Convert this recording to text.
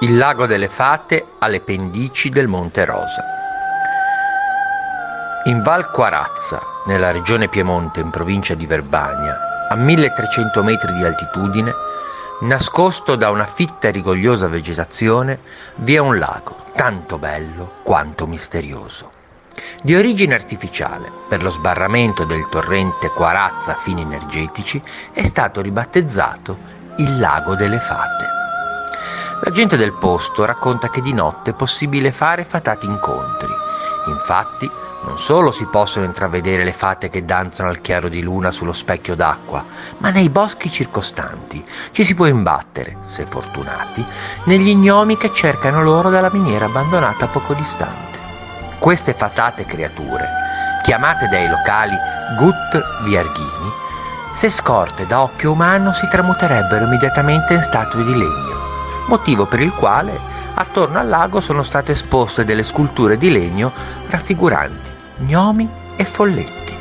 Il lago delle Fate alle pendici del Monte Rosa. In Val Quarazza, nella regione Piemonte in provincia di Verbania, a 1300 metri di altitudine, nascosto da una fitta e rigogliosa vegetazione, vi è un lago tanto bello quanto misterioso. Di origine artificiale, per lo sbarramento del torrente Quarazza a fini energetici, è stato ribattezzato il Lago delle Fate. La gente del posto racconta che di notte è possibile fare fatati incontri. Infatti, non solo si possono intravedere le fate che danzano al chiaro di luna sullo specchio d'acqua, ma nei boschi circostanti ci si può imbattere, se fortunati, negli gnomi che cercano l'oro dalla miniera abbandonata poco distante. Queste fatate creature, chiamate dai locali Gut Viarghini, se scorte da occhio umano si tramuterebbero immediatamente in statue di legno motivo per il quale attorno al lago sono state esposte delle sculture di legno raffiguranti gnomi e folletti.